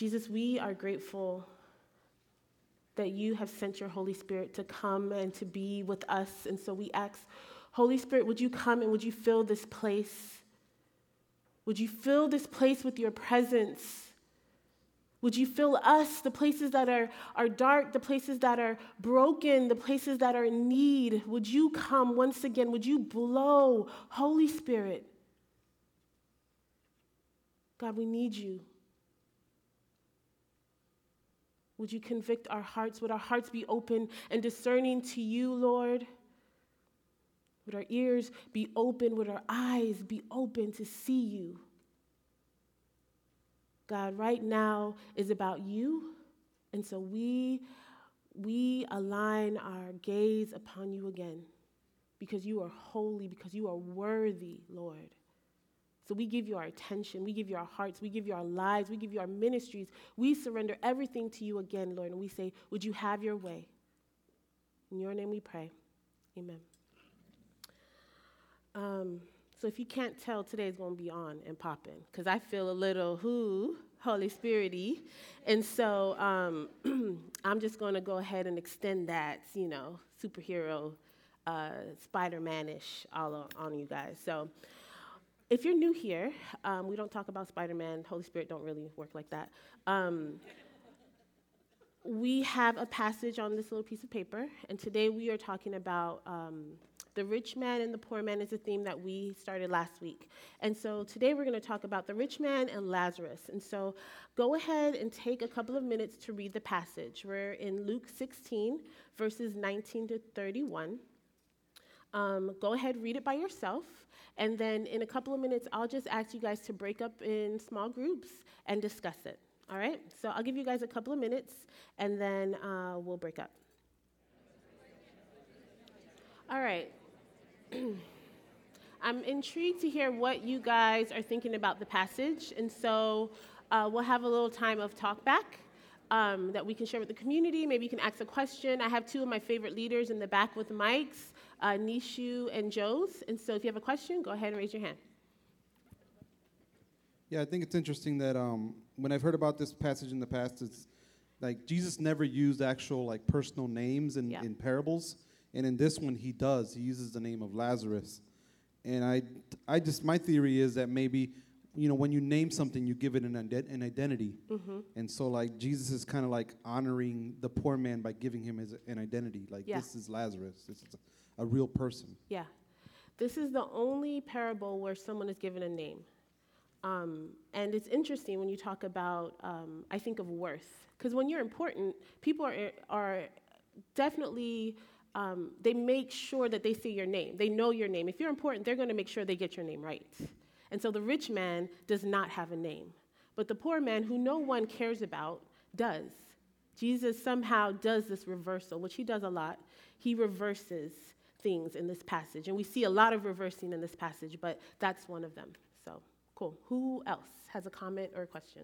Jesus, we are grateful that you have sent your Holy Spirit to come and to be with us. And so we ask, Holy Spirit, would you come and would you fill this place? Would you fill this place with your presence? Would you fill us, the places that are, are dark, the places that are broken, the places that are in need? Would you come once again? Would you blow, Holy Spirit? God, we need you. Would you convict our hearts? Would our hearts be open and discerning to you, Lord? Would our ears be open? Would our eyes be open to see you? God, right now is about you. And so we, we align our gaze upon you again because you are holy, because you are worthy, Lord. So we give you our attention, we give you our hearts, we give you our lives, we give you our ministries. We surrender everything to you again, Lord, and we say, Would you have your way? In your name we pray. Amen. Um, so if you can't tell, today's going to be on and popping because I feel a little who Holy Spirity, and so um, I'm just going to go ahead and extend that, you know, superhero, uh, Spider-Man-ish all on, on you guys. So if you're new here, um, we don't talk about Spider-Man. Holy Spirit don't really work like that. Um, we have a passage on this little piece of paper, and today we are talking about um, the rich man and the poor man is a theme that we started last week. And so today we're going to talk about the rich man and Lazarus. And so go ahead and take a couple of minutes to read the passage. We're in Luke 16, verses 19 to 31. Um, go ahead, read it by yourself. And then in a couple of minutes, I'll just ask you guys to break up in small groups and discuss it. All right? So I'll give you guys a couple of minutes and then uh, we'll break up. All right. I'm intrigued to hear what you guys are thinking about the passage, and so uh, we'll have a little time of talk back um, that we can share with the community. Maybe you can ask a question. I have two of my favorite leaders in the back with mics, uh, Nishu and Joes, and so if you have a question, go ahead and raise your hand. Yeah, I think it's interesting that um, when I've heard about this passage in the past, it's like Jesus never used actual like personal names in, yeah. in parables. And in this one, he does. He uses the name of Lazarus. And I, I just, my theory is that maybe, you know, when you name something, you give it an, an identity. Mm-hmm. And so, like, Jesus is kind of like honoring the poor man by giving him his, an identity. Like, yeah. this is Lazarus. This is a, real person. Yeah. This is the only parable where someone is given a name. Um, and it's interesting when you talk about, um, I think, of worth. Because when you're important, people are, are definitely um, they make sure that they say your name. They know your name. If you're important, they're going to make sure they get your name right. And so the rich man does not have a name. But the poor man, who no one cares about, does. Jesus somehow does this reversal, which he does a lot. He reverses things in this passage. And we see a lot of reversing in this passage, but that's one of them. So, cool. Who else has a comment or a question?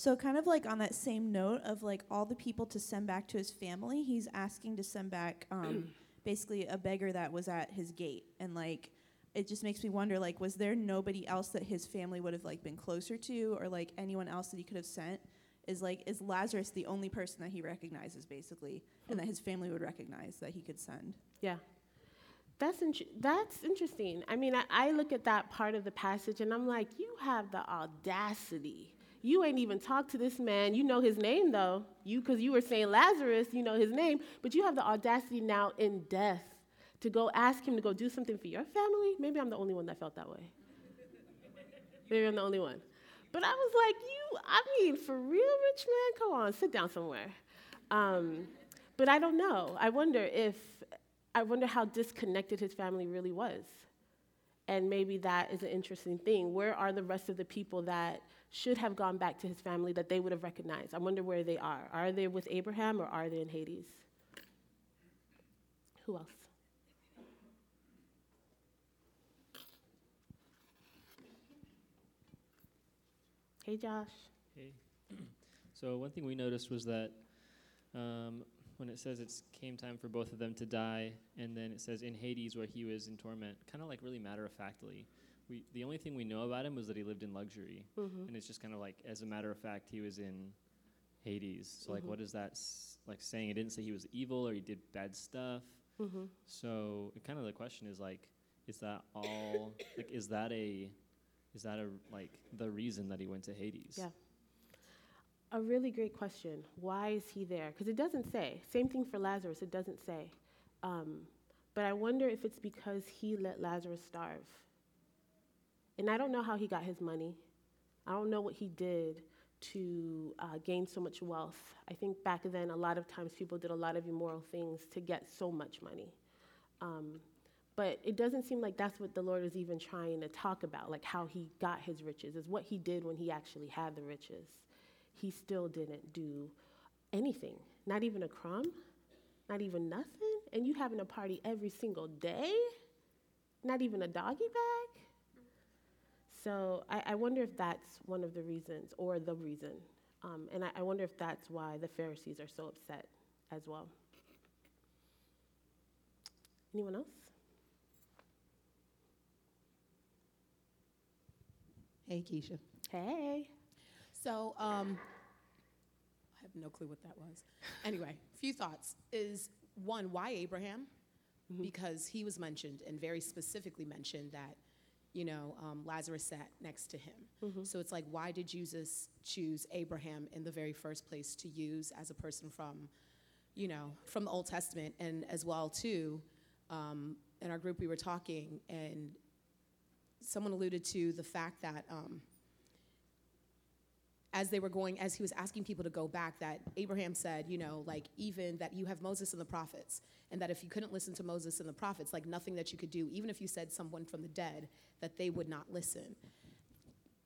So, kind of like on that same note of like all the people to send back to his family, he's asking to send back um, basically a beggar that was at his gate. And like, it just makes me wonder like, was there nobody else that his family would have like been closer to or like anyone else that he could have sent? Is like, is Lazarus the only person that he recognizes basically and that his family would recognize that he could send? Yeah. That's, in- that's interesting. I mean, I, I look at that part of the passage and I'm like, you have the audacity you ain't even talked to this man. You know his name, though. You, because you were saying Lazarus, you know his name, but you have the audacity now in death to go ask him to go do something for your family. Maybe I'm the only one that felt that way. Maybe I'm the only one. But I was like, you, I mean, for real, rich man? Come on, sit down somewhere. Um, but I don't know. I wonder if, I wonder how disconnected his family really was. And maybe that is an interesting thing. Where are the rest of the people that should have gone back to his family that they would have recognized? I wonder where they are. Are they with Abraham or are they in Hades? Who else? Hey, Josh. Hey. So, one thing we noticed was that um, when it says it came time for both of them to die, and then it says in Hades where he was in torment, kind of like really matter of factly. we the only thing we know about him was that he lived in luxury, Mm-hmm. and it's just kind of like, as a matter of fact, he was in Hades. So like, Mhm. what is that s- like saying? It didn't say he was evil or he did bad stuff. Mm-hmm. So kind of the question is like, is that all? like, is that a, is that a like the reason that he went to Hades? Yeah. A really great question. Why is he there? Because it doesn't say. Same thing for Lazarus, it doesn't say. Um, but I wonder if it's because he let Lazarus starve. And I don't know how he got his money. I don't know what he did to uh, gain so much wealth. I think back then, a lot of times people did a lot of immoral things to get so much money. Um, but it doesn't seem like that's what the Lord is even trying to talk about, like how he got his riches, is what he did when he actually had the riches. He still didn't do anything, not even a crumb, not even nothing. And you having a party every single day, not even a doggy bag. So I, I wonder if that's one of the reasons, or the reason. Um, and I, I wonder if that's why the Pharisees are so upset as well. Anyone else? Hey, Keisha. Hey. So, um, I have no clue what that was. Anyway, a few thoughts. Is one, why Abraham? Mhm. Because he was mentioned and very specifically mentioned that, you know, um, Lazarus sat next to him. Mhm. So it's like, why did Jesus choose Abraham in the very first place to use as a person from, you know, from the Old Testament, and as well too, um, in our group we were talking, and someone alluded to the fact that. Um, as they were going, as he was asking people to go back, that Abraham said, you know, like even that you have Moses and the prophets, and that if you couldn't listen to Moses and the prophets, like nothing that you could do, even if you said someone from the dead, that they would not listen.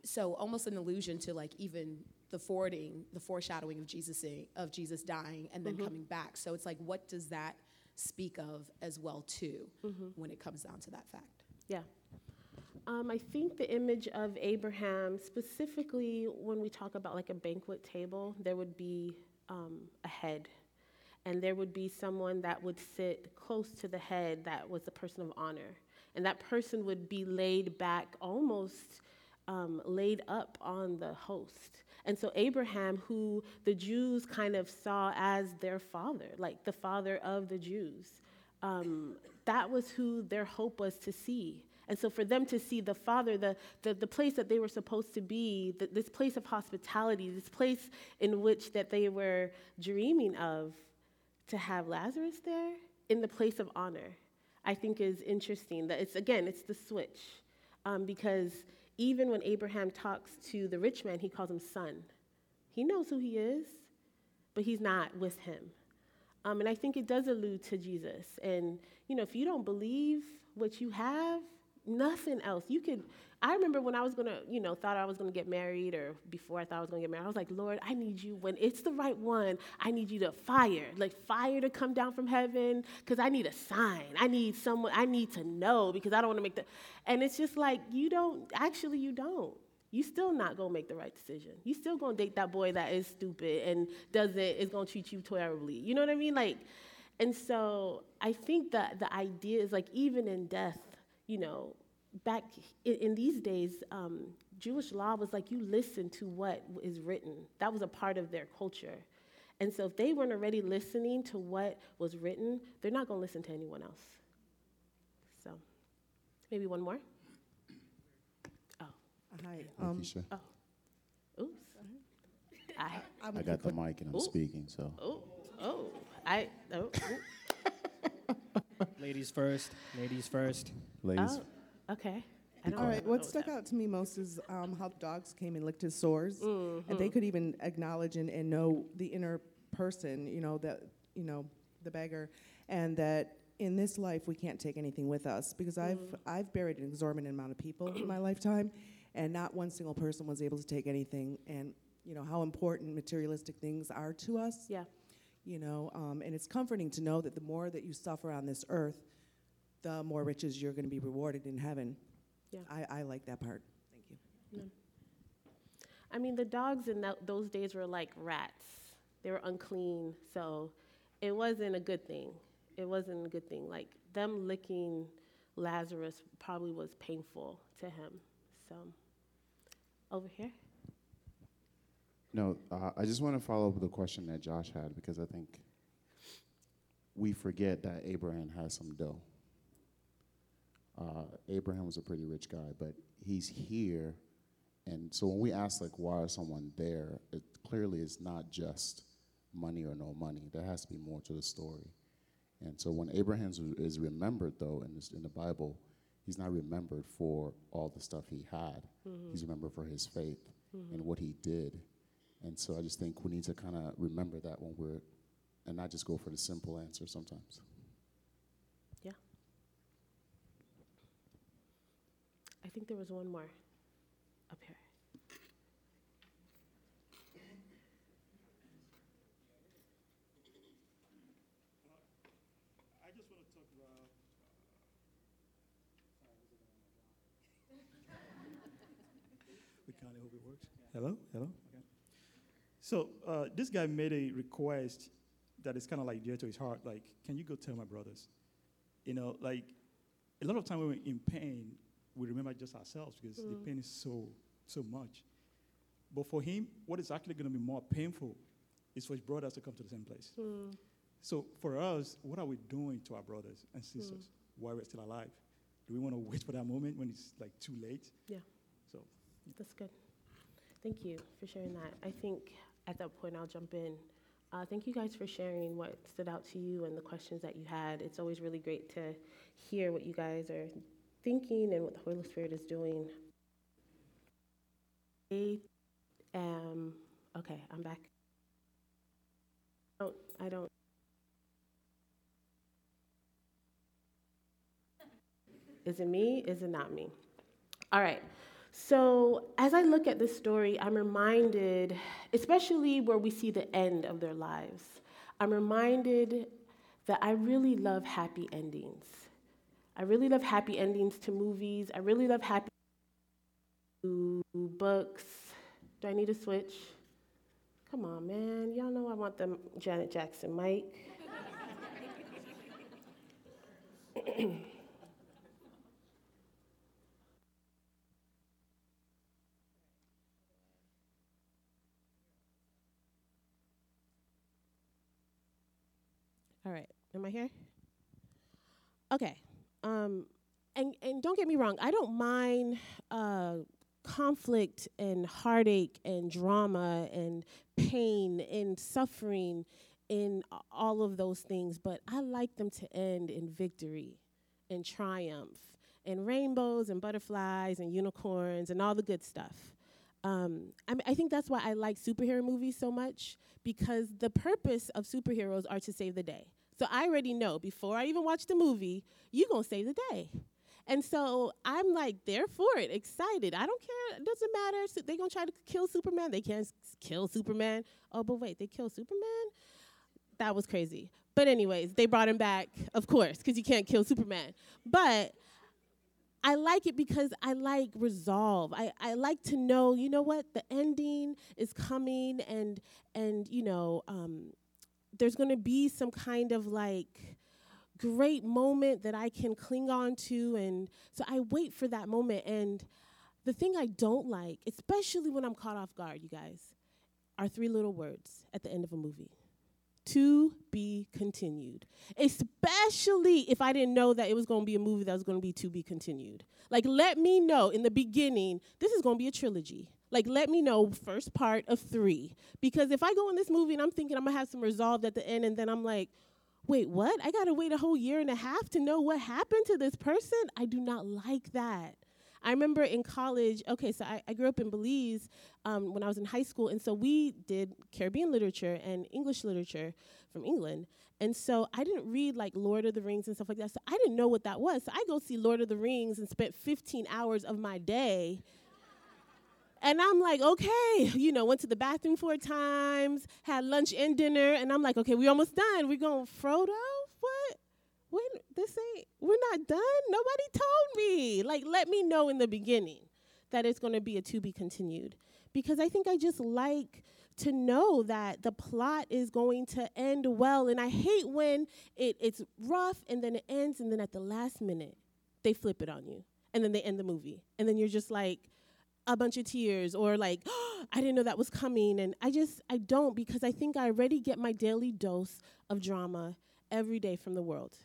So almost an allusion to like even the forwarding, the foreshadowing of Jesus of Jesus dying and then Mhm. coming back. So it's like, what does that speak of as well too, Mm-hmm. when it comes down to that fact? Um, I think the image of Abraham, specifically when we talk about like a banquet table, there would be um, a head. And there would be someone that would sit close to the head that was the person of honor. And that person would be laid back, almost um, laid up on the host. And so, Abraham, who the Jews kind of saw as their father, like the father of the Jews, um, that was who their hope was to see. And so for them to see the Father, the, the, the place that they were supposed to be, the, this place of hospitality, this place in which that they were dreaming of, to have Lazarus there in the place of honor, I think is interesting. That it's again, it's the switch, um, because even when Abraham talks to the rich man, he calls him son. He knows who he is, but he's not with him. Um, and I think it does allude to Jesus. And you know, if you don't believe what you have, nothing else. You could. I remember when I was gonna, you know, thought I was gonna get married, or before I thought I was gonna get married, I was like, Lord, I need you when it's the right one. I need you to fire, like fire to come down from heaven, because I need a sign. I need someone. I need to know because I don't want to make the. And it's just like you don't. Actually, you don't. You still not gonna make the right decision. You still gonna date that boy that is stupid and doesn't is gonna treat you terribly. You know what I mean? Like, and so I think that the idea is like even in death, you know, back in, in these days, um, Jewish law was like you listen to what is written. That was a part of their culture. And so if they weren't already listening to what was written, they're not going to listen to anyone else. So maybe one more. Hi. Hi, Um, Keisha. Oops. I, I, I got the mic and I'm Ooh. speaking, so. oh, oh, I, oh, ooh. Ladies first. Ladies first. Ladies, oh, okay. I Be don't All know right. what What stuck out to me most is um, how the dogs came and licked his sores, Mhm. and they could even acknowledge and, and know the inner person. You know that you know the beggar, and that in this life we can't take anything with us because I've Mm. I've buried an exorbitant amount of people in my lifetime, and not one single person was able to take anything. And you know how important materialistic things are to us. Yeah. You know, um, and it's comforting to know that the more that you suffer on this earth, the more riches you're going to be rewarded in heaven. Yeah. I, I like that part. Thank you. I mean, the dogs in tho- those days were like rats. They were unclean, so it wasn't a good thing. It wasn't a good thing. Like them licking Lazarus probably was painful to him. So, over here. No, uh, I just want to follow up with the question that Josh had because I think we forget that Abraham has some dough. Uh, Abraham was a pretty rich guy, but he's here. And so when we ask, like, why is someone there, it clearly is not just money or no money. There has to be more to the story. And so when Abraham is remembered, though, in, this, in the Bible, he's not remembered for all the stuff he had. Mm-hmm. He's remembered for his faith mm-hmm. and what he did. And so I just think we need to kind of remember that when we're, and not just go for the simple answer sometimes. Yeah. I think there was one more up here. We kind of hope it works. Hello? Hello? So uh, this guy made a request that is kind of like dear to his heart. Like, can you go tell my brothers? You know, like a lot of time when we're in pain, we remember just ourselves because mm. the pain is so, so much. But for him, what is actually going to be more painful is for his brothers to come to the same place. Mm. So for us, what are we doing to our brothers and sisters mm. while we're still alive? Do we want to wait for that moment when it's like too late? Yeah. So that's good. Thank you for sharing that. I think at that point I'll jump in. Uh, thank you guys for sharing what stood out to you and the questions that you had. It's always really great to hear what you guys are thinking and what the Holy Spirit is doing. Am, okay, I'm back. I don't, I don't. Is it me? Is it not me? All right. So, as I look at this story, I'm reminded, especially where we see the end of their lives, I'm reminded that I really love happy endings. I really love happy endings to movies. I really love happy to books. Do I need to switch? Come on, man. Y'all know I want the Janet Jackson mic. All right. Am I here? Okay. Um, and and don't get me wrong. I don't mind uh, conflict and heartache and drama and pain and suffering in all of those things, but I like them to end in victory and triumph and rainbows and butterflies and unicorns and all the good stuff. Um, I, I think that's why I like superhero movies so much because the purpose of superheroes are to save the day. So I already know before I even watch the movie, you're going to save the day. And so I'm like, there for it, excited. I don't care. It doesn't matter. So they're going to try to kill Superman. They can't kill Superman. Oh, but wait, they kill Superman? That was crazy. But, anyways, they brought him back, of course, because you can't kill Superman. But I like it because I like resolve. I, I like to know, you know what, the ending is coming and and you know, um, there's going to be some kind of like great moment that I can cling on to. And so I wait for that moment. And the thing I don't like, especially when I'm caught off guard, you guys, are three little words at the end of a movie to be continued. Especially if I didn't know that it was going to be a movie that was going to be to be continued. Like, let me know in the beginning, this is going to be a trilogy. Like, let me know first part of three. Because if I go in this movie and I'm thinking I'm gonna have some resolve at the end, and then I'm like, wait, what? I gotta wait a whole year and a half to know what happened to this person? I do not like that. I remember in college, okay, so I, I grew up in Belize um, when I was in high school, and so we did Caribbean literature and English literature from England. And so I didn't read like Lord of the Rings and stuff like that. So I didn't know what that was. So I go see Lord of the Rings and spent 15 hours of my day and I'm like, okay, you know, went to the bathroom four times, had lunch and dinner, and I'm like, okay, we almost done. We're going, Frodo? What? Wait, this ain't, we're not done? Nobody told me. Like, let me know in the beginning that it's to be a to be continued. Because I think I just like to know that the plot is going to end well. And I hate when it, it's rough and then it ends and then at the last minute, they flip it on you. And then they end the movie. And then you're just like, a bunch of tears or like oh, i didn't know that was coming and i just i don't because i think i already get my daily dose of drama every day from the world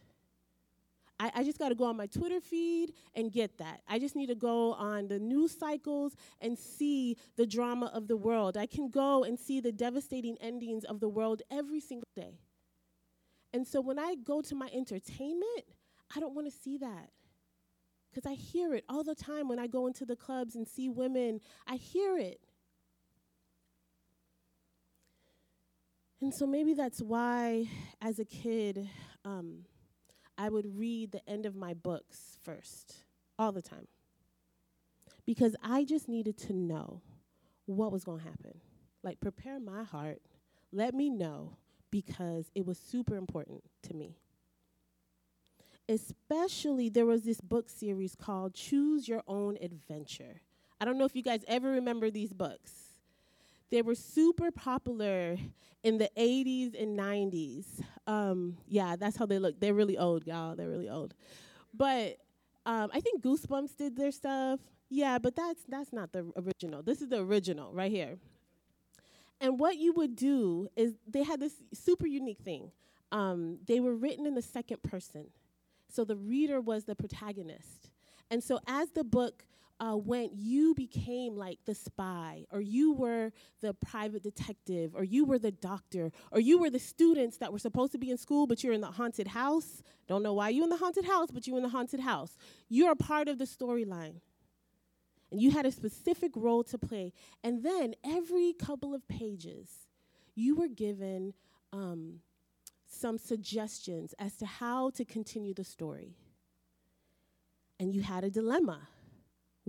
I, I just got to go on my Twitter feed and get that. I just need to go on the news cycles and see the drama of the world. I can go and see the devastating endings of the world every single day. And so when I go to my entertainment, I don't want to see that. Because I hear it all the time when I go into the clubs and see women. I hear it. And so maybe that's why, as a kid, um, I would read the end of my books first, all the time. Because I just needed to know what was going to happen. Like, prepare my heart, let me know, because it was super important to me. Especially, there was this book series called Choose Your Own Adventure. I don't know if you guys ever remember these books. They were super popular in the 80s and 90s. Um, yeah, that's how they look. They're really old, y'all. They're really old. But um, I think Goosebumps did their stuff. Yeah, but that's that's not the original. This is the original right here. And what you would do is they had this super unique thing. Um, they were written in the second person, so the reader was the protagonist. And so as the book uh, when you became like the spy, or you were the private detective, or you were the doctor, or you were the students that were supposed to be in school, but you're in the haunted house. Don't know why you're in the haunted house, but you're in the haunted house. You're a part of the storyline. And you had a specific role to play. And then every couple of pages, you were given um, some suggestions as to how to continue the story. And you had a dilemma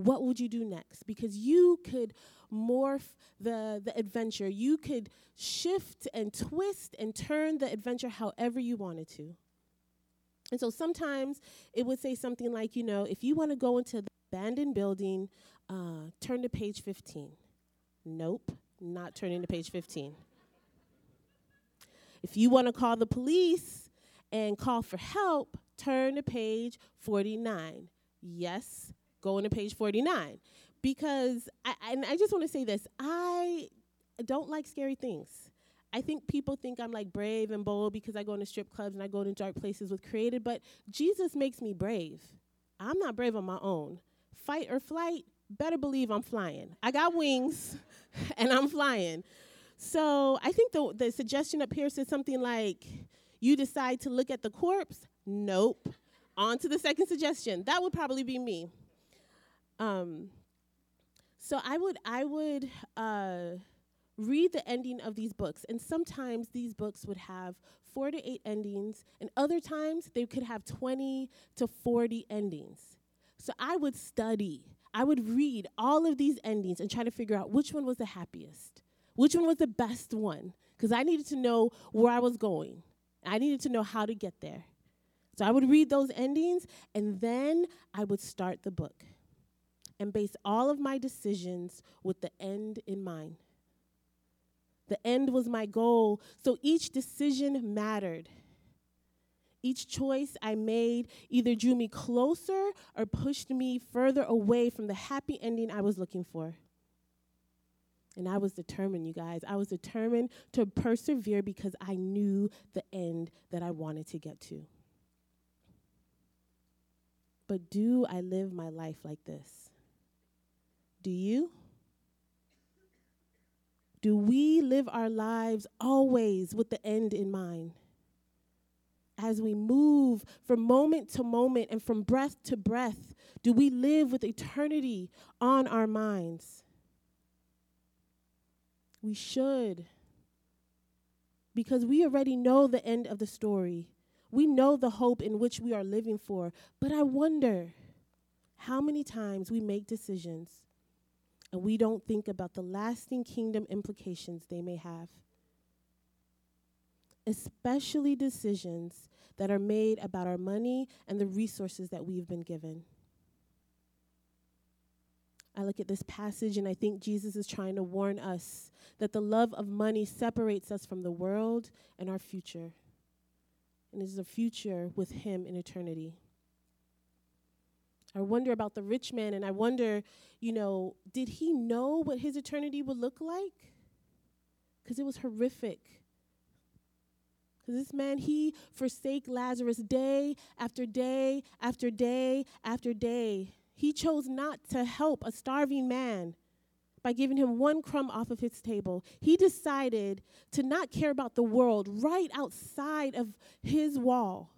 what would you do next? Because you could morph the, the adventure. You could shift and twist and turn the adventure however you wanted to. And so sometimes it would say something like, you know, if you want to go into the abandoned building, uh, turn to page 15. Nope, not turning to page 15. If you want to call the police and call for help, turn to page 49. Yes, going to page 49 because I, and I just want to say this I don't like scary things. I think people think I'm like brave and bold because I go into strip clubs and I go to dark places with created, but Jesus makes me brave. I'm not brave on my own. Fight or flight, better believe I'm flying. I got wings and I'm flying. So I think the, the suggestion up here says something like, you decide to look at the corpse? Nope. On to the second suggestion. That would probably be me. Um, so I would I would uh, read the ending of these books, and sometimes these books would have four to eight endings, and other times they could have twenty to forty endings. So I would study. I would read all of these endings and try to figure out which one was the happiest, which one was the best one, because I needed to know where I was going. I needed to know how to get there. So I would read those endings, and then I would start the book and base all of my decisions with the end in mind. The end was my goal, so each decision mattered. Each choice I made either drew me closer or pushed me further away from the happy ending I was looking for. And I was determined, you guys. I was determined to persevere because I knew the end that I wanted to get to. But do I live my life like this? Do you? Do we live our lives always with the end in mind? As we move from moment to moment and from breath to breath, do we live with eternity on our minds? We should. Because we already know the end of the story. We know the hope in which we are living for. But I wonder how many times we make decisions and we don't think about the lasting kingdom implications they may have. Especially decisions that are made about our money and the resources that we've been given. I look at this passage and I think Jesus is trying to warn us that the love of money separates us from the world and our future. And is a future with Him in eternity. I wonder about the rich man, and I wonder, you know, did he know what his eternity would look like? Because it was horrific. Because this man, he forsake Lazarus day after day after day after day. He chose not to help a starving man by giving him one crumb off of his table. He decided to not care about the world right outside of his wall.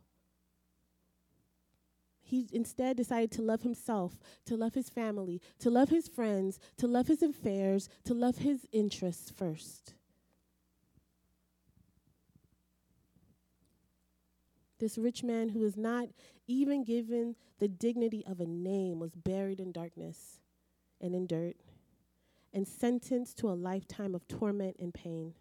He instead decided to love himself, to love his family, to love his friends, to love his affairs, to love his interests first. This rich man who was not even given the dignity of a name was buried in darkness and in dirt and sentenced to a lifetime of torment and pain.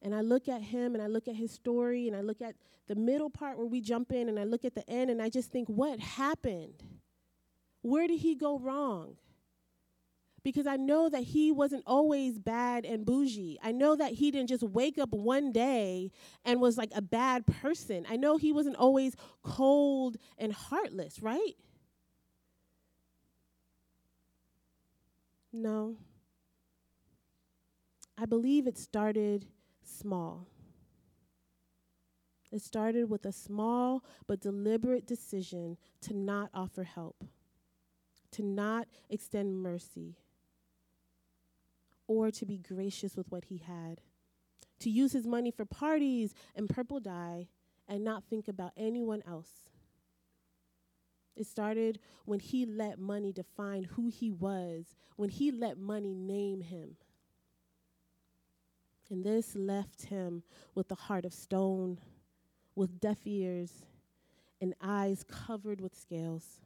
And I look at him and I look at his story and I look at the middle part where we jump in and I look at the end and I just think, what happened? Where did he go wrong? Because I know that he wasn't always bad and bougie. I know that he didn't just wake up one day and was like a bad person. I know he wasn't always cold and heartless, right? No. I believe it started small. It started with a small but deliberate decision to not offer help, to not extend mercy, or to be gracious with what he had, to use his money for parties and purple dye and not think about anyone else. It started when he let money define who he was, when he let money name him. And this left him with a heart of stone, with deaf ears, and eyes covered with scales.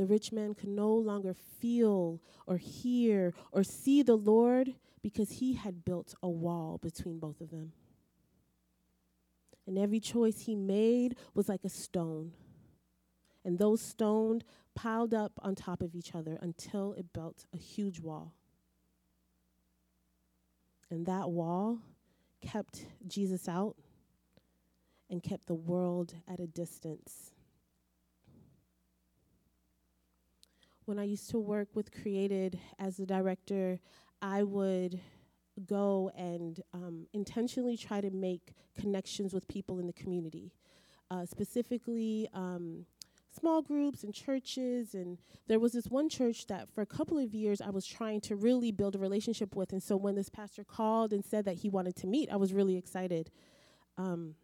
The rich man could no longer feel or hear or see the Lord because he had built a wall between both of them. And every choice he made was like a stone. And those stones piled up on top of each other until it built a huge wall. And that wall kept Jesus out and kept the world at a distance. When I used to work with Created as a director, I would go and um, intentionally try to make connections with people in the community, uh, specifically um, small groups and churches. And there was this one church that for a couple of years I was trying to really build a relationship with. And so when this pastor called and said that he wanted to meet, I was really excited. Um,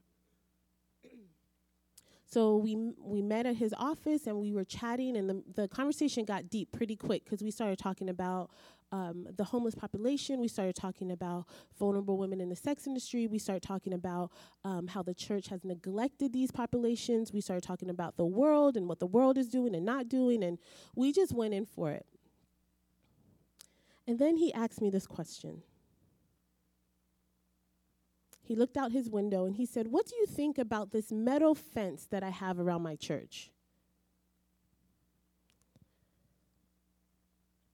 so we we met at his office and we were chatting, and the the conversation got deep pretty quick because we started talking about um, the homeless population. We started talking about vulnerable women in the sex industry. We started talking about um, how the church has neglected these populations. We started talking about the world and what the world is doing and not doing, and we just went in for it. And then he asked me this question. He looked out his window and he said, What do you think about this metal fence that I have around my church?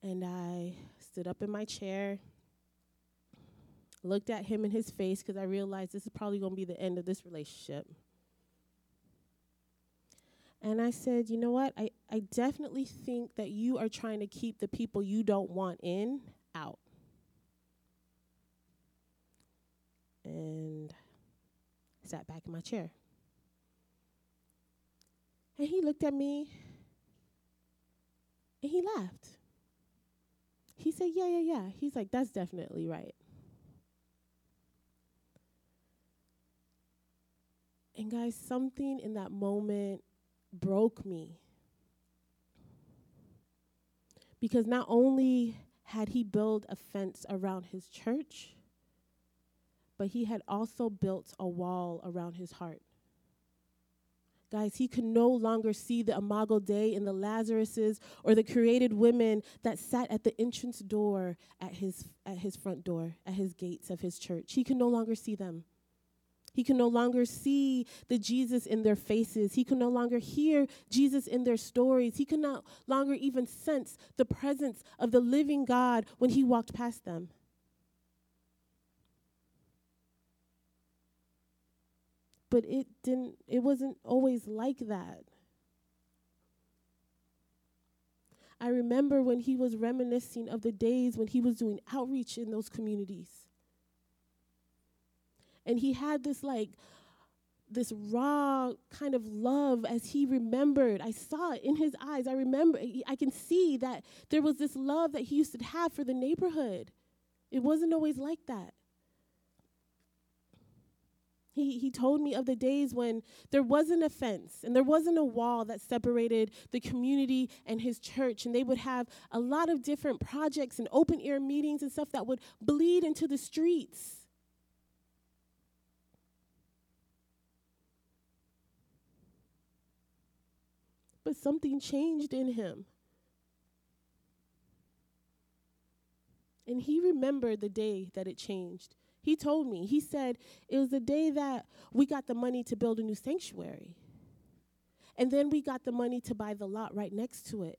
And I stood up in my chair, looked at him in his face because I realized this is probably going to be the end of this relationship. And I said, You know what? I, I definitely think that you are trying to keep the people you don't want in out. And sat back in my chair. And he looked at me and he laughed. He said, Yeah, yeah, yeah. He's like, That's definitely right. And guys, something in that moment broke me. Because not only had he built a fence around his church, but he had also built a wall around his heart. Guys, he could no longer see the Imago Dei in the Lazaruses or the created women that sat at the entrance door at his, at his front door, at his gates of his church. He could no longer see them. He can no longer see the Jesus in their faces. He can no longer hear Jesus in their stories. He can no longer even sense the presence of the living God when he walked past them. But it didn't it wasn't always like that. I remember when he was reminiscing of the days when he was doing outreach in those communities. And he had this like this raw kind of love as he remembered. I saw it in his eyes. I remember, I can see that there was this love that he used to have for the neighborhood. It wasn't always like that. He, he told me of the days when there wasn't a fence and there wasn't a wall that separated the community and his church. And they would have a lot of different projects and open air meetings and stuff that would bleed into the streets. But something changed in him. And he remembered the day that it changed. He told me, he said, it was the day that we got the money to build a new sanctuary. And then we got the money to buy the lot right next to it.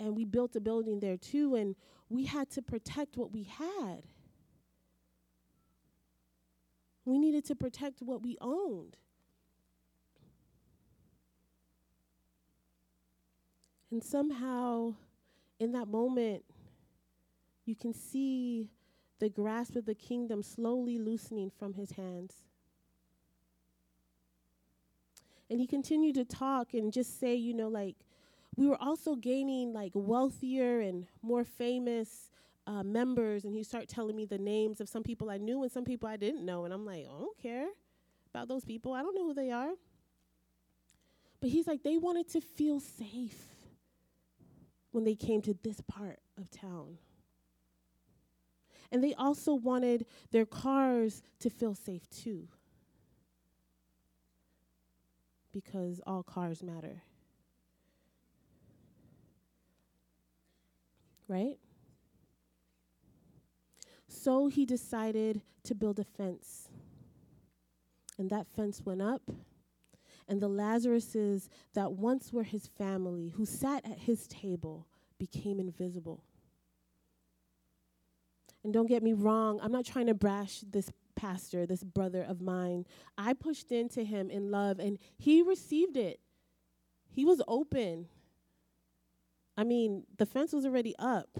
And we built a building there too, and we had to protect what we had. We needed to protect what we owned. And somehow, in that moment, you can see the grasp of the kingdom slowly loosening from his hands. And he continued to talk and just say, you know, like, we were also gaining like wealthier and more famous uh, members. And he started telling me the names of some people I knew and some people I didn't know. And I'm like, I don't care about those people. I don't know who they are. But he's like, they wanted to feel safe when they came to this part of town. And they also wanted their cars to feel safe too. Because all cars matter. Right? So he decided to build a fence. And that fence went up. And the Lazaruses that once were his family, who sat at his table, became invisible. And don't get me wrong, I'm not trying to brash this pastor, this brother of mine. I pushed into him in love and he received it. He was open. I mean, the fence was already up.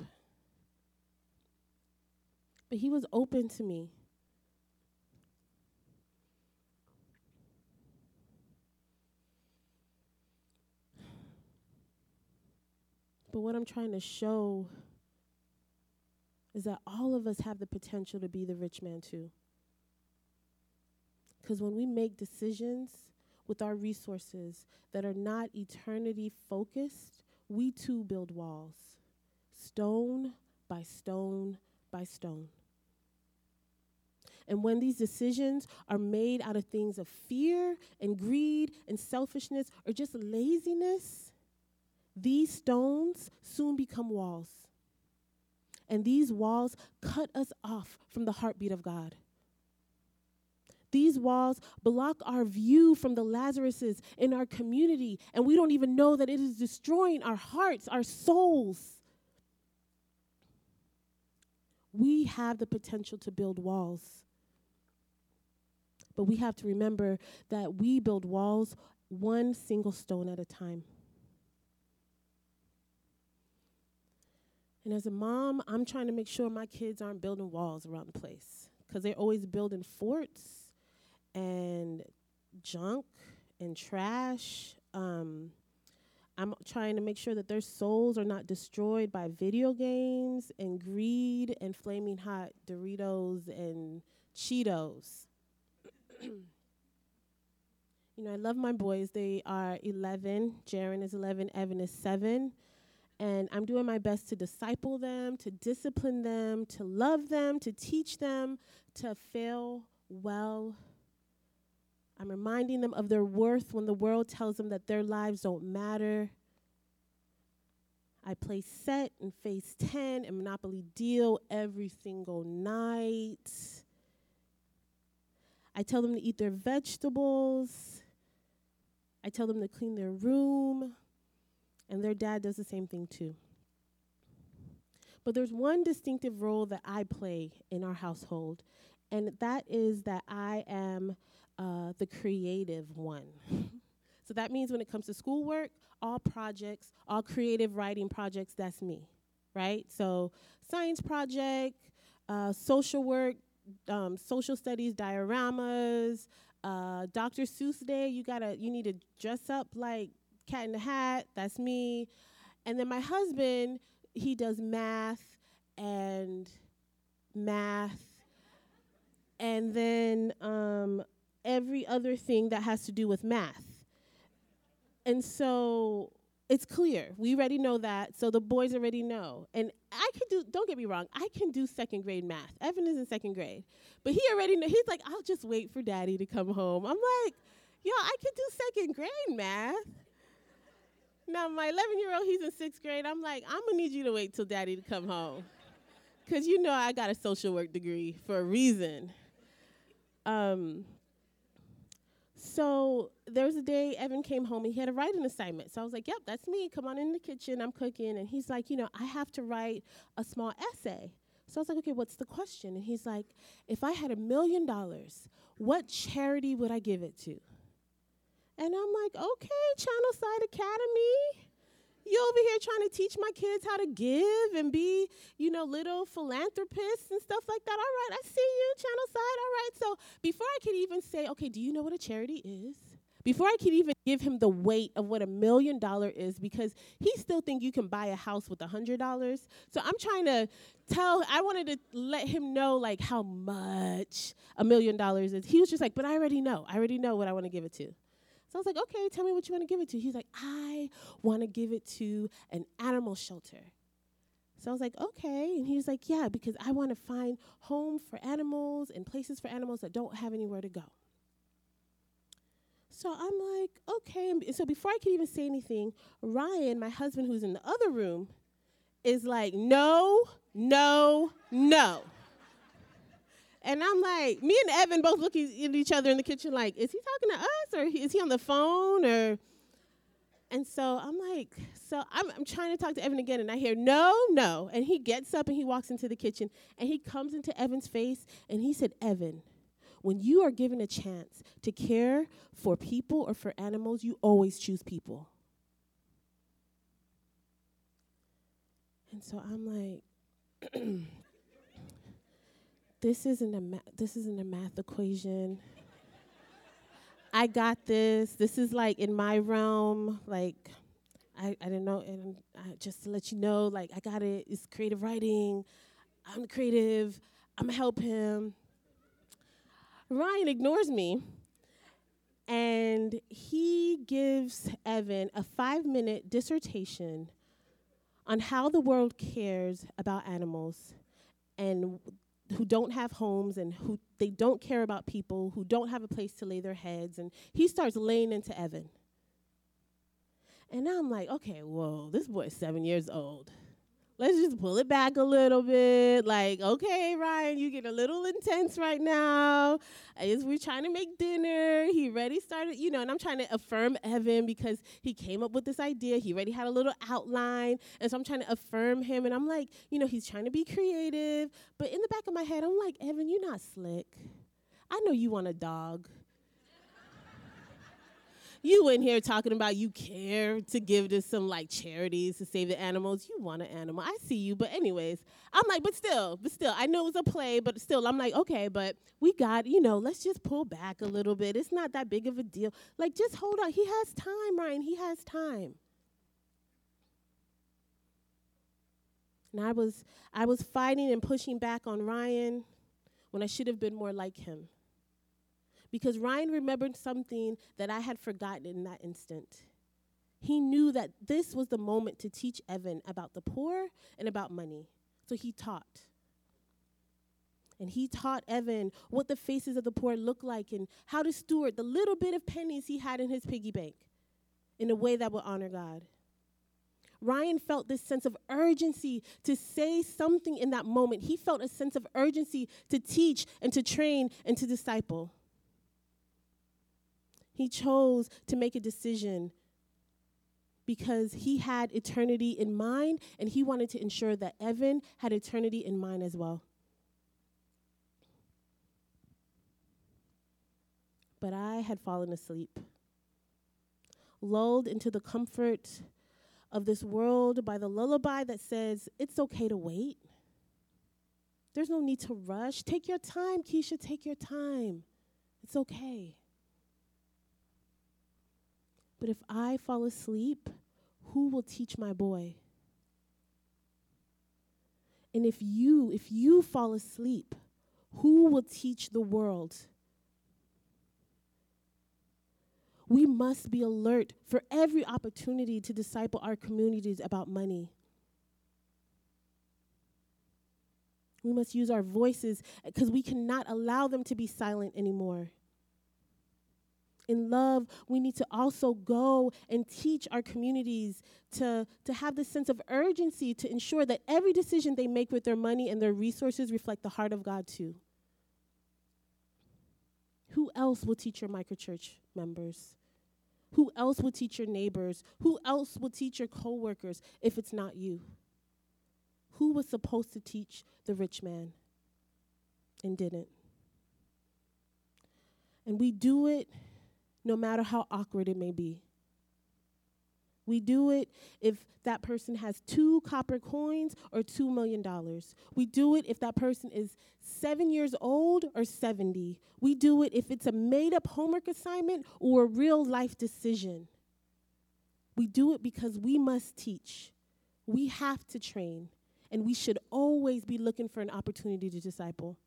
But he was open to me. But what I'm trying to show is that all of us have the potential to be the rich man too. Because when we make decisions with our resources that are not eternity focused, we too build walls, stone by stone by stone. And when these decisions are made out of things of fear and greed and selfishness or just laziness, these stones soon become walls and these walls cut us off from the heartbeat of God. These walls block our view from the Lazaruses in our community, and we don't even know that it is destroying our hearts, our souls. We have the potential to build walls. But we have to remember that we build walls one single stone at a time. And as a mom, I'm trying to make sure my kids aren't building walls around the place because they're always building forts and junk and trash. Um, I'm trying to make sure that their souls are not destroyed by video games and greed and flaming hot Doritos and Cheetos. you know, I love my boys. They are 11. Jaron is 11. Evan is 7. And I'm doing my best to disciple them, to discipline them, to love them, to teach them to fail well. I'm reminding them of their worth when the world tells them that their lives don't matter. I play set and phase 10 and Monopoly Deal every single night. I tell them to eat their vegetables. I tell them to clean their room. And their dad does the same thing too. But there's one distinctive role that I play in our household, and that is that I am uh, the creative one. so that means when it comes to schoolwork, all projects, all creative writing projects, that's me, right? So science project, uh, social work, um, social studies dioramas, uh, Dr. Seuss Day. You gotta, you need to dress up like Cat in the Hat. That's me. And then my husband, he does math and math, and then um, every other thing that has to do with math. And so it's clear. We already know that, so the boys already know. And I can do, don't get me wrong, I can do second grade math. Evan is in second grade. But he already know, he's like, I'll just wait for daddy to come home. I'm like, yo, I can do second grade math. Now, my 11 year old, he's in sixth grade. I'm like, I'm gonna need you to wait till daddy to come home. Because you know I got a social work degree for a reason. Um, so there was a day Evan came home and he had a writing assignment. So I was like, yep, that's me. Come on in the kitchen. I'm cooking. And he's like, you know, I have to write a small essay. So I was like, okay, what's the question? And he's like, if I had a million dollars, what charity would I give it to? And I'm like, okay, Channel Side Academy. You over here trying to teach my kids how to give and be, you know, little philanthropists and stuff like that. All right, I see you, Channel Side. All right. So before I could even say, okay, do you know what a charity is? Before I could even give him the weight of what a million dollar is, because he still think you can buy a house with a hundred dollars. So I'm trying to tell. I wanted to let him know like how much a million dollars is. He was just like, but I already know. I already know what I want to give it to. So I was like, okay, tell me what you want to give it to. He's like, I want to give it to an animal shelter. So I was like, okay. And he was like, yeah, because I want to find home for animals and places for animals that don't have anywhere to go. So I'm like, okay. And so before I could even say anything, Ryan, my husband, who's in the other room, is like, no, no, no. And I'm like, me and Evan both looking at each other in the kitchen, like, is he talking to us or is he on the phone or? And so I'm like, so I'm, I'm trying to talk to Evan again, and I hear no, no, and he gets up and he walks into the kitchen and he comes into Evan's face and he said, Evan, when you are given a chance to care for people or for animals, you always choose people. And so I'm like, this isn't a ma- this isn't a math equation. I got this. This is like in my realm. Like, I, I don't know. And I, just to let you know, like, I got it. It's creative writing. I'm creative. I'm gonna help him. Ryan ignores me and he gives Evan a five minute dissertation on how the world cares about animals and who don't have homes and who they don't care about people, who don't have a place to lay their heads. And he starts laying into Evan. And now I'm like, okay, whoa, this boy's seven years old let's just pull it back a little bit. Like, okay, Ryan, you get a little intense right now. As we're trying to make dinner, he already started, you know, and I'm trying to affirm Evan because he came up with this idea. He already had a little outline. And so I'm trying to affirm him. And I'm like, you know, he's trying to be creative. But in the back of my head, I'm like, Evan, you're not slick. I know you want a dog you in here talking about you care to give to some like charities to save the animals. You want an animal. I see you. But anyways, I'm like, but still, but still, I know it was a play, but still, I'm like, okay, but we got, you know, let's just pull back a little bit. It's not that big of a deal. Like, just hold on. He has time, Ryan. He has time. And I was I was fighting and pushing back on Ryan when I should have been more like him because Ryan remembered something that I had forgotten in that instant. He knew that this was the moment to teach Evan about the poor and about money. So he taught. And he taught Evan what the faces of the poor look like and how to steward the little bit of pennies he had in his piggy bank in a way that would honor God. Ryan felt this sense of urgency to say something in that moment. He felt a sense of urgency to teach and to train and to disciple. He chose to make a decision because he had eternity in mind and he wanted to ensure that Evan had eternity in mind as well. but I had fallen asleep. Lulled into the comfort of this world by the lullaby that says, it's okay to wait. There's no need to rush. Take your time, Keisha, take your time. It's okay. But if I fall asleep, who will teach my boy? And if you, if you fall asleep, who will teach the world? We must be alert for every opportunity to disciple our communities about money. We must use our voices because we cannot allow them to be silent anymore. In love, we need to also go and teach our communities to, to have this sense of urgency to ensure that every decision they make with their money and their resources reflect the heart of God too. Who else will teach your microchurch members? Who else will teach your neighbors? Who else will teach your coworkers if it's not you? Who was supposed to teach the rich man and didn't? And we do it no matter how awkward it may be. We do it if that person has two copper coins or two million dollars. We do it if that person is seven years old or 70. We do it if it's a made up homework assignment or a real life decision. We do it because we must teach, we have to train, and we should always be looking for an opportunity to disciple.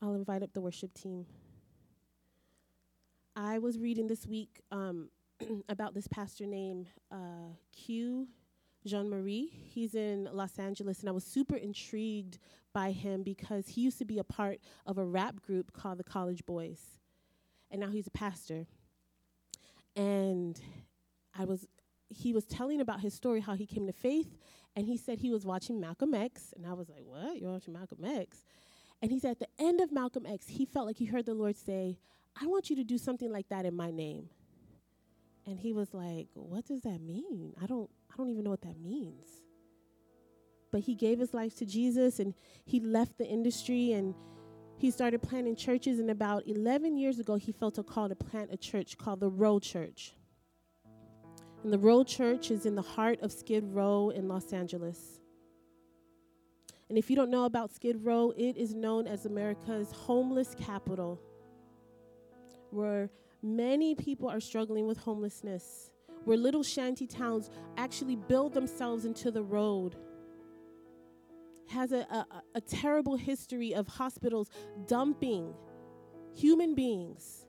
I'll invite up the worship team. I was reading this week um, about this pastor named uh, Q Jean Marie. He's in Los Angeles, and I was super intrigued by him because he used to be a part of a rap group called the College Boyz, and now he's a pastor. And I was, he was telling about his story, how he came to faith, and he said he was watching Malcolm X, and I was like, "What? You're watching Malcolm X?" And he said at the end of Malcolm X, he felt like he heard the Lord say, I want you to do something like that in my name. And he was like, What does that mean? I don't I don't even know what that means. But he gave his life to Jesus and he left the industry and he started planting churches. And about 11 years ago, he felt a call to plant a church called the Row Church. And the Row Church is in the heart of Skid Row in Los Angeles. And if you don't know about Skid Row, it is known as America's homeless capital, where many people are struggling with homelessness, where little shanty towns actually build themselves into the road. Has a, a, a terrible history of hospitals dumping human beings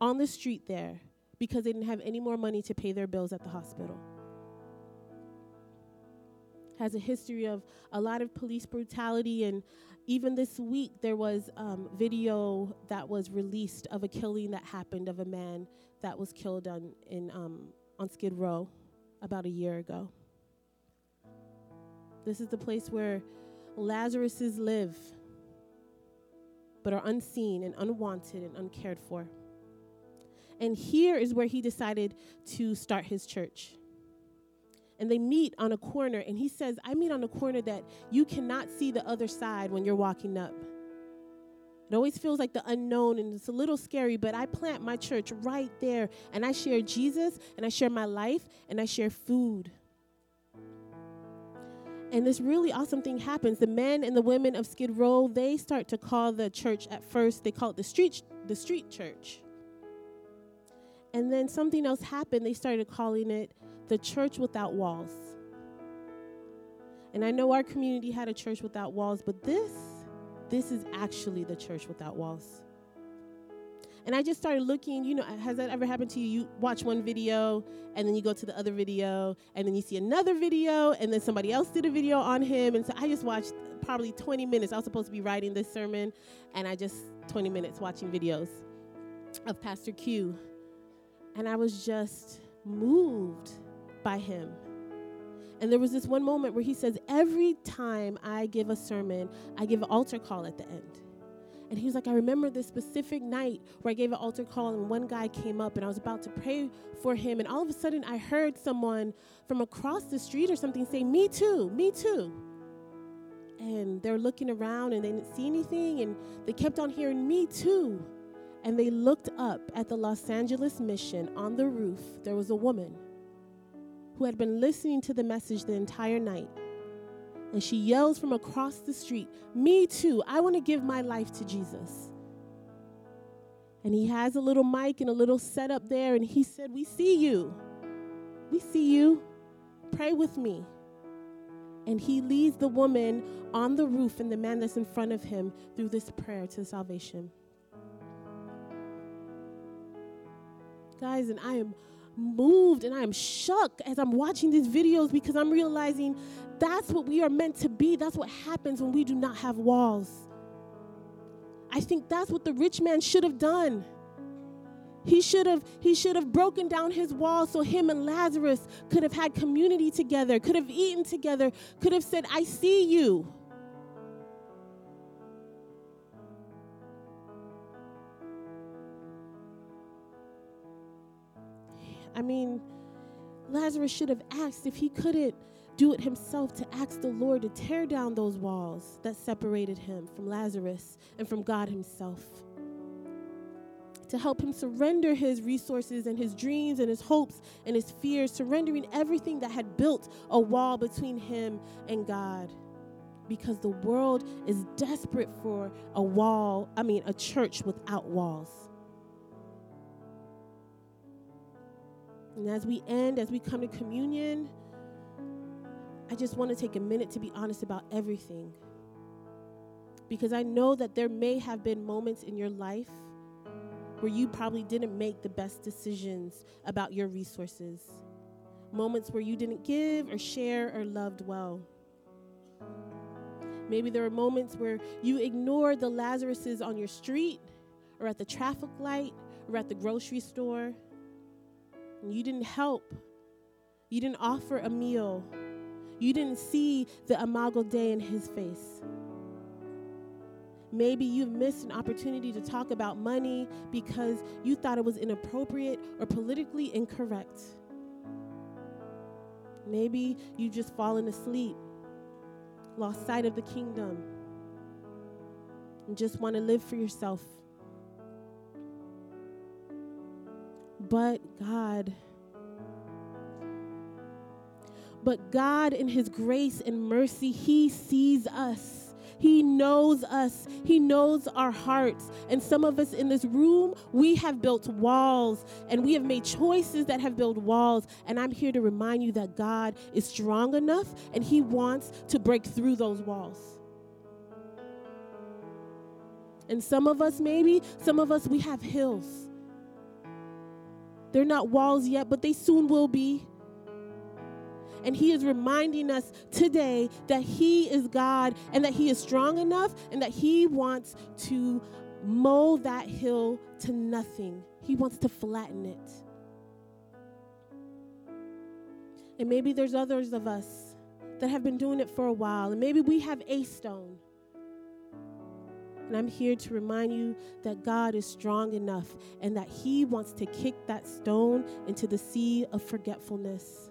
on the street there because they didn't have any more money to pay their bills at the hospital has a history of a lot of police brutality. And even this week, there was um, video that was released of a killing that happened of a man that was killed on, in, um, on Skid Row about a year ago. This is the place where Lazaruses live, but are unseen and unwanted and uncared for. And here is where he decided to start his church and they meet on a corner. And he says, I meet on a corner that you cannot see the other side when you're walking up. It always feels like the unknown and it's a little scary, but I plant my church right there and I share Jesus and I share my life and I share food. And this really awesome thing happens. The men and the women of Skid Row, they start to call the church at first, they call it the street, the street church. And then something else happened. They started calling it the church without walls. And I know our community had a church without walls, but this, this is actually the church without walls. And I just started looking, you know, has that ever happened to you? You watch one video and then you go to the other video and then you see another video and then somebody else did a video on him. And so I just watched probably 20 minutes. I was supposed to be writing this sermon and I just 20 minutes watching videos of Pastor Cue. And I was just moved by him. And there was this one moment where he says, Every time I give a sermon, I give an altar call at the end. And he was like, I remember this specific night where I gave an altar call, and one guy came up, and I was about to pray for him. And all of a sudden, I heard someone from across the street or something say, Me too, me too. and they're looking around and they didn't see anything and they kept on hearing me too. And they looked up at the Los Angeles mission on the roof. There was a woman who had been listening to the message the entire night. And she yells from across the street, Me too, I want to give my life to Jesus. And he has a little mic and a little setup there, and he said, We see you. We see you. Pray with me. And he leads the woman on the roof and the man that's in front of him through this prayer to salvation. Guys, and I am moved and I am shocked as I'm watching these videos because I'm realizing that's what we are meant to be. That's what happens when we do not have walls. I think that's what the rich man should have done. He should have he should have broken down his wall so him and Lazarus could have had community together, could have eaten together, could have said, "I see you." I mean, Lazarus should have asked if he couldn't do it himself to ask the Lord to tear down those walls that separated him from Lazarus and from God himself to help him surrender his resources and his dreams and his hopes and his fears, surrendering everything that had built a wall between him and God. Because the world is desperate for a wall, I mean, a church without walls. And as we end, as we come to communion, I just want to take a minute to be honest about everything. Because I know that there may have been moments in your life where you probably didn't make the best decisions about your resources, moments where you didn't give or share or loved well. Maybe there were moments where you ignored the Lazaruses on your street or at the traffic light or at the grocery store. You didn't help. You didn't offer a meal. You didn't see the Imago Dei in his face. Maybe you've missed an opportunity to talk about money because you thought it was inappropriate or politically incorrect. Maybe you've just fallen asleep, lost sight of the kingdom, and just want to live for yourself. But God, but God, in His grace and mercy, He sees us. He knows us. He knows our hearts. And some of us in this room, we have built walls and we have made choices that have built walls. And I'm here to remind you that God is strong enough and He wants to break through those walls. And some of us, maybe, some of us, we have hills. They're not walls yet, but they soon will be. And He is reminding us today that He is God and that He is strong enough and that He wants to mold that hill to nothing. He wants to flatten it. And maybe there's others of us that have been doing it for a while, and maybe we have a stone. And I'm here to remind you that God is strong enough and that He wants to kick that stone into the sea of forgetfulness.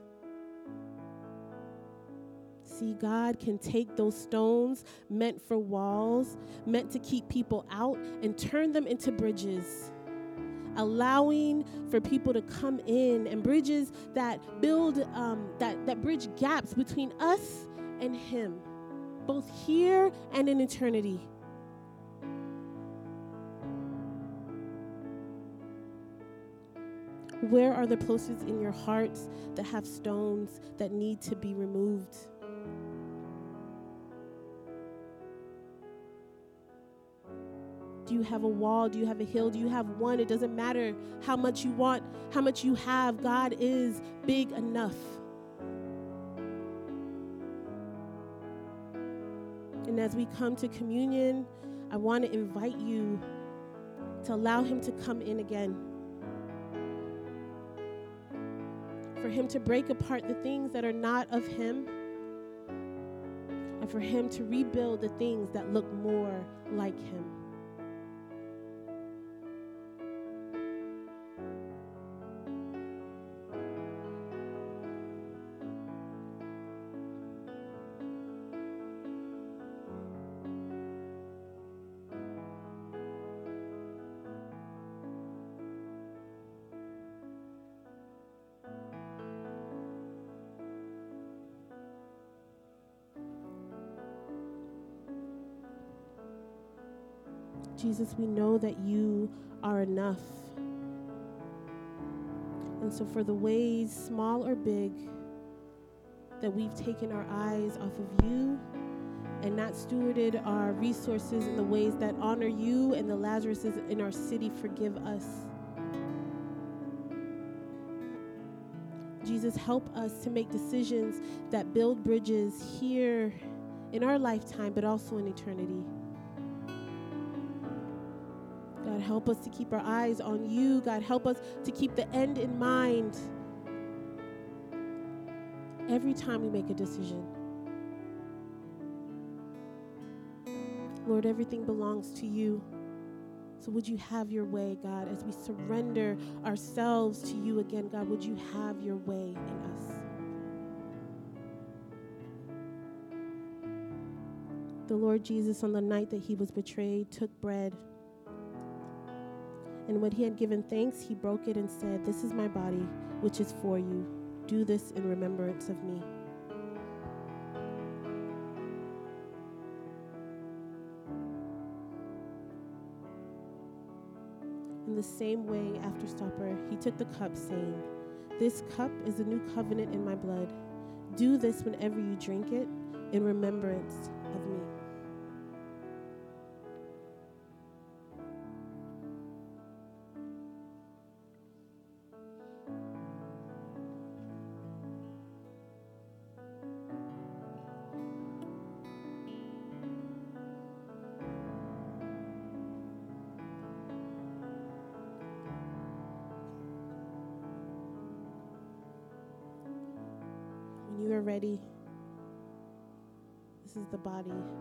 See, God can take those stones meant for walls, meant to keep people out, and turn them into bridges. Allowing for people to come in and bridges that build, um, that, that bridge gaps between us and Him, both here and in eternity. Where are the places in your hearts that have stones that need to be removed? Do you have a wall? Do you have a hill? Do you have one? It doesn't matter how much you want, how much you have. God is big enough. And as we come to communion, I want to invite you to allow Him to come in again. Him to break apart the things that are not of Him, and for Him to rebuild the things that look more like Him. Jesus, we know that you are enough. And so, for the ways, small or big, that we've taken our eyes off of you and not stewarded our resources in the ways that honor you and the Lazaruses in our city, forgive us. Jesus, help us to make decisions that build bridges here in our lifetime, but also in eternity. Help us to keep our eyes on you. God, help us to keep the end in mind every time we make a decision. Lord, everything belongs to you. So would you have your way, God, as we surrender ourselves to you again, God, would you have your way in us? The Lord Jesus, on the night that he was betrayed, took bread. And when he had given thanks, he broke it and said, This is my body, which is for you. Do this in remembrance of me. In the same way, after supper, he took the cup, saying, This cup is a new covenant in my blood. Do this whenever you drink it in remembrance body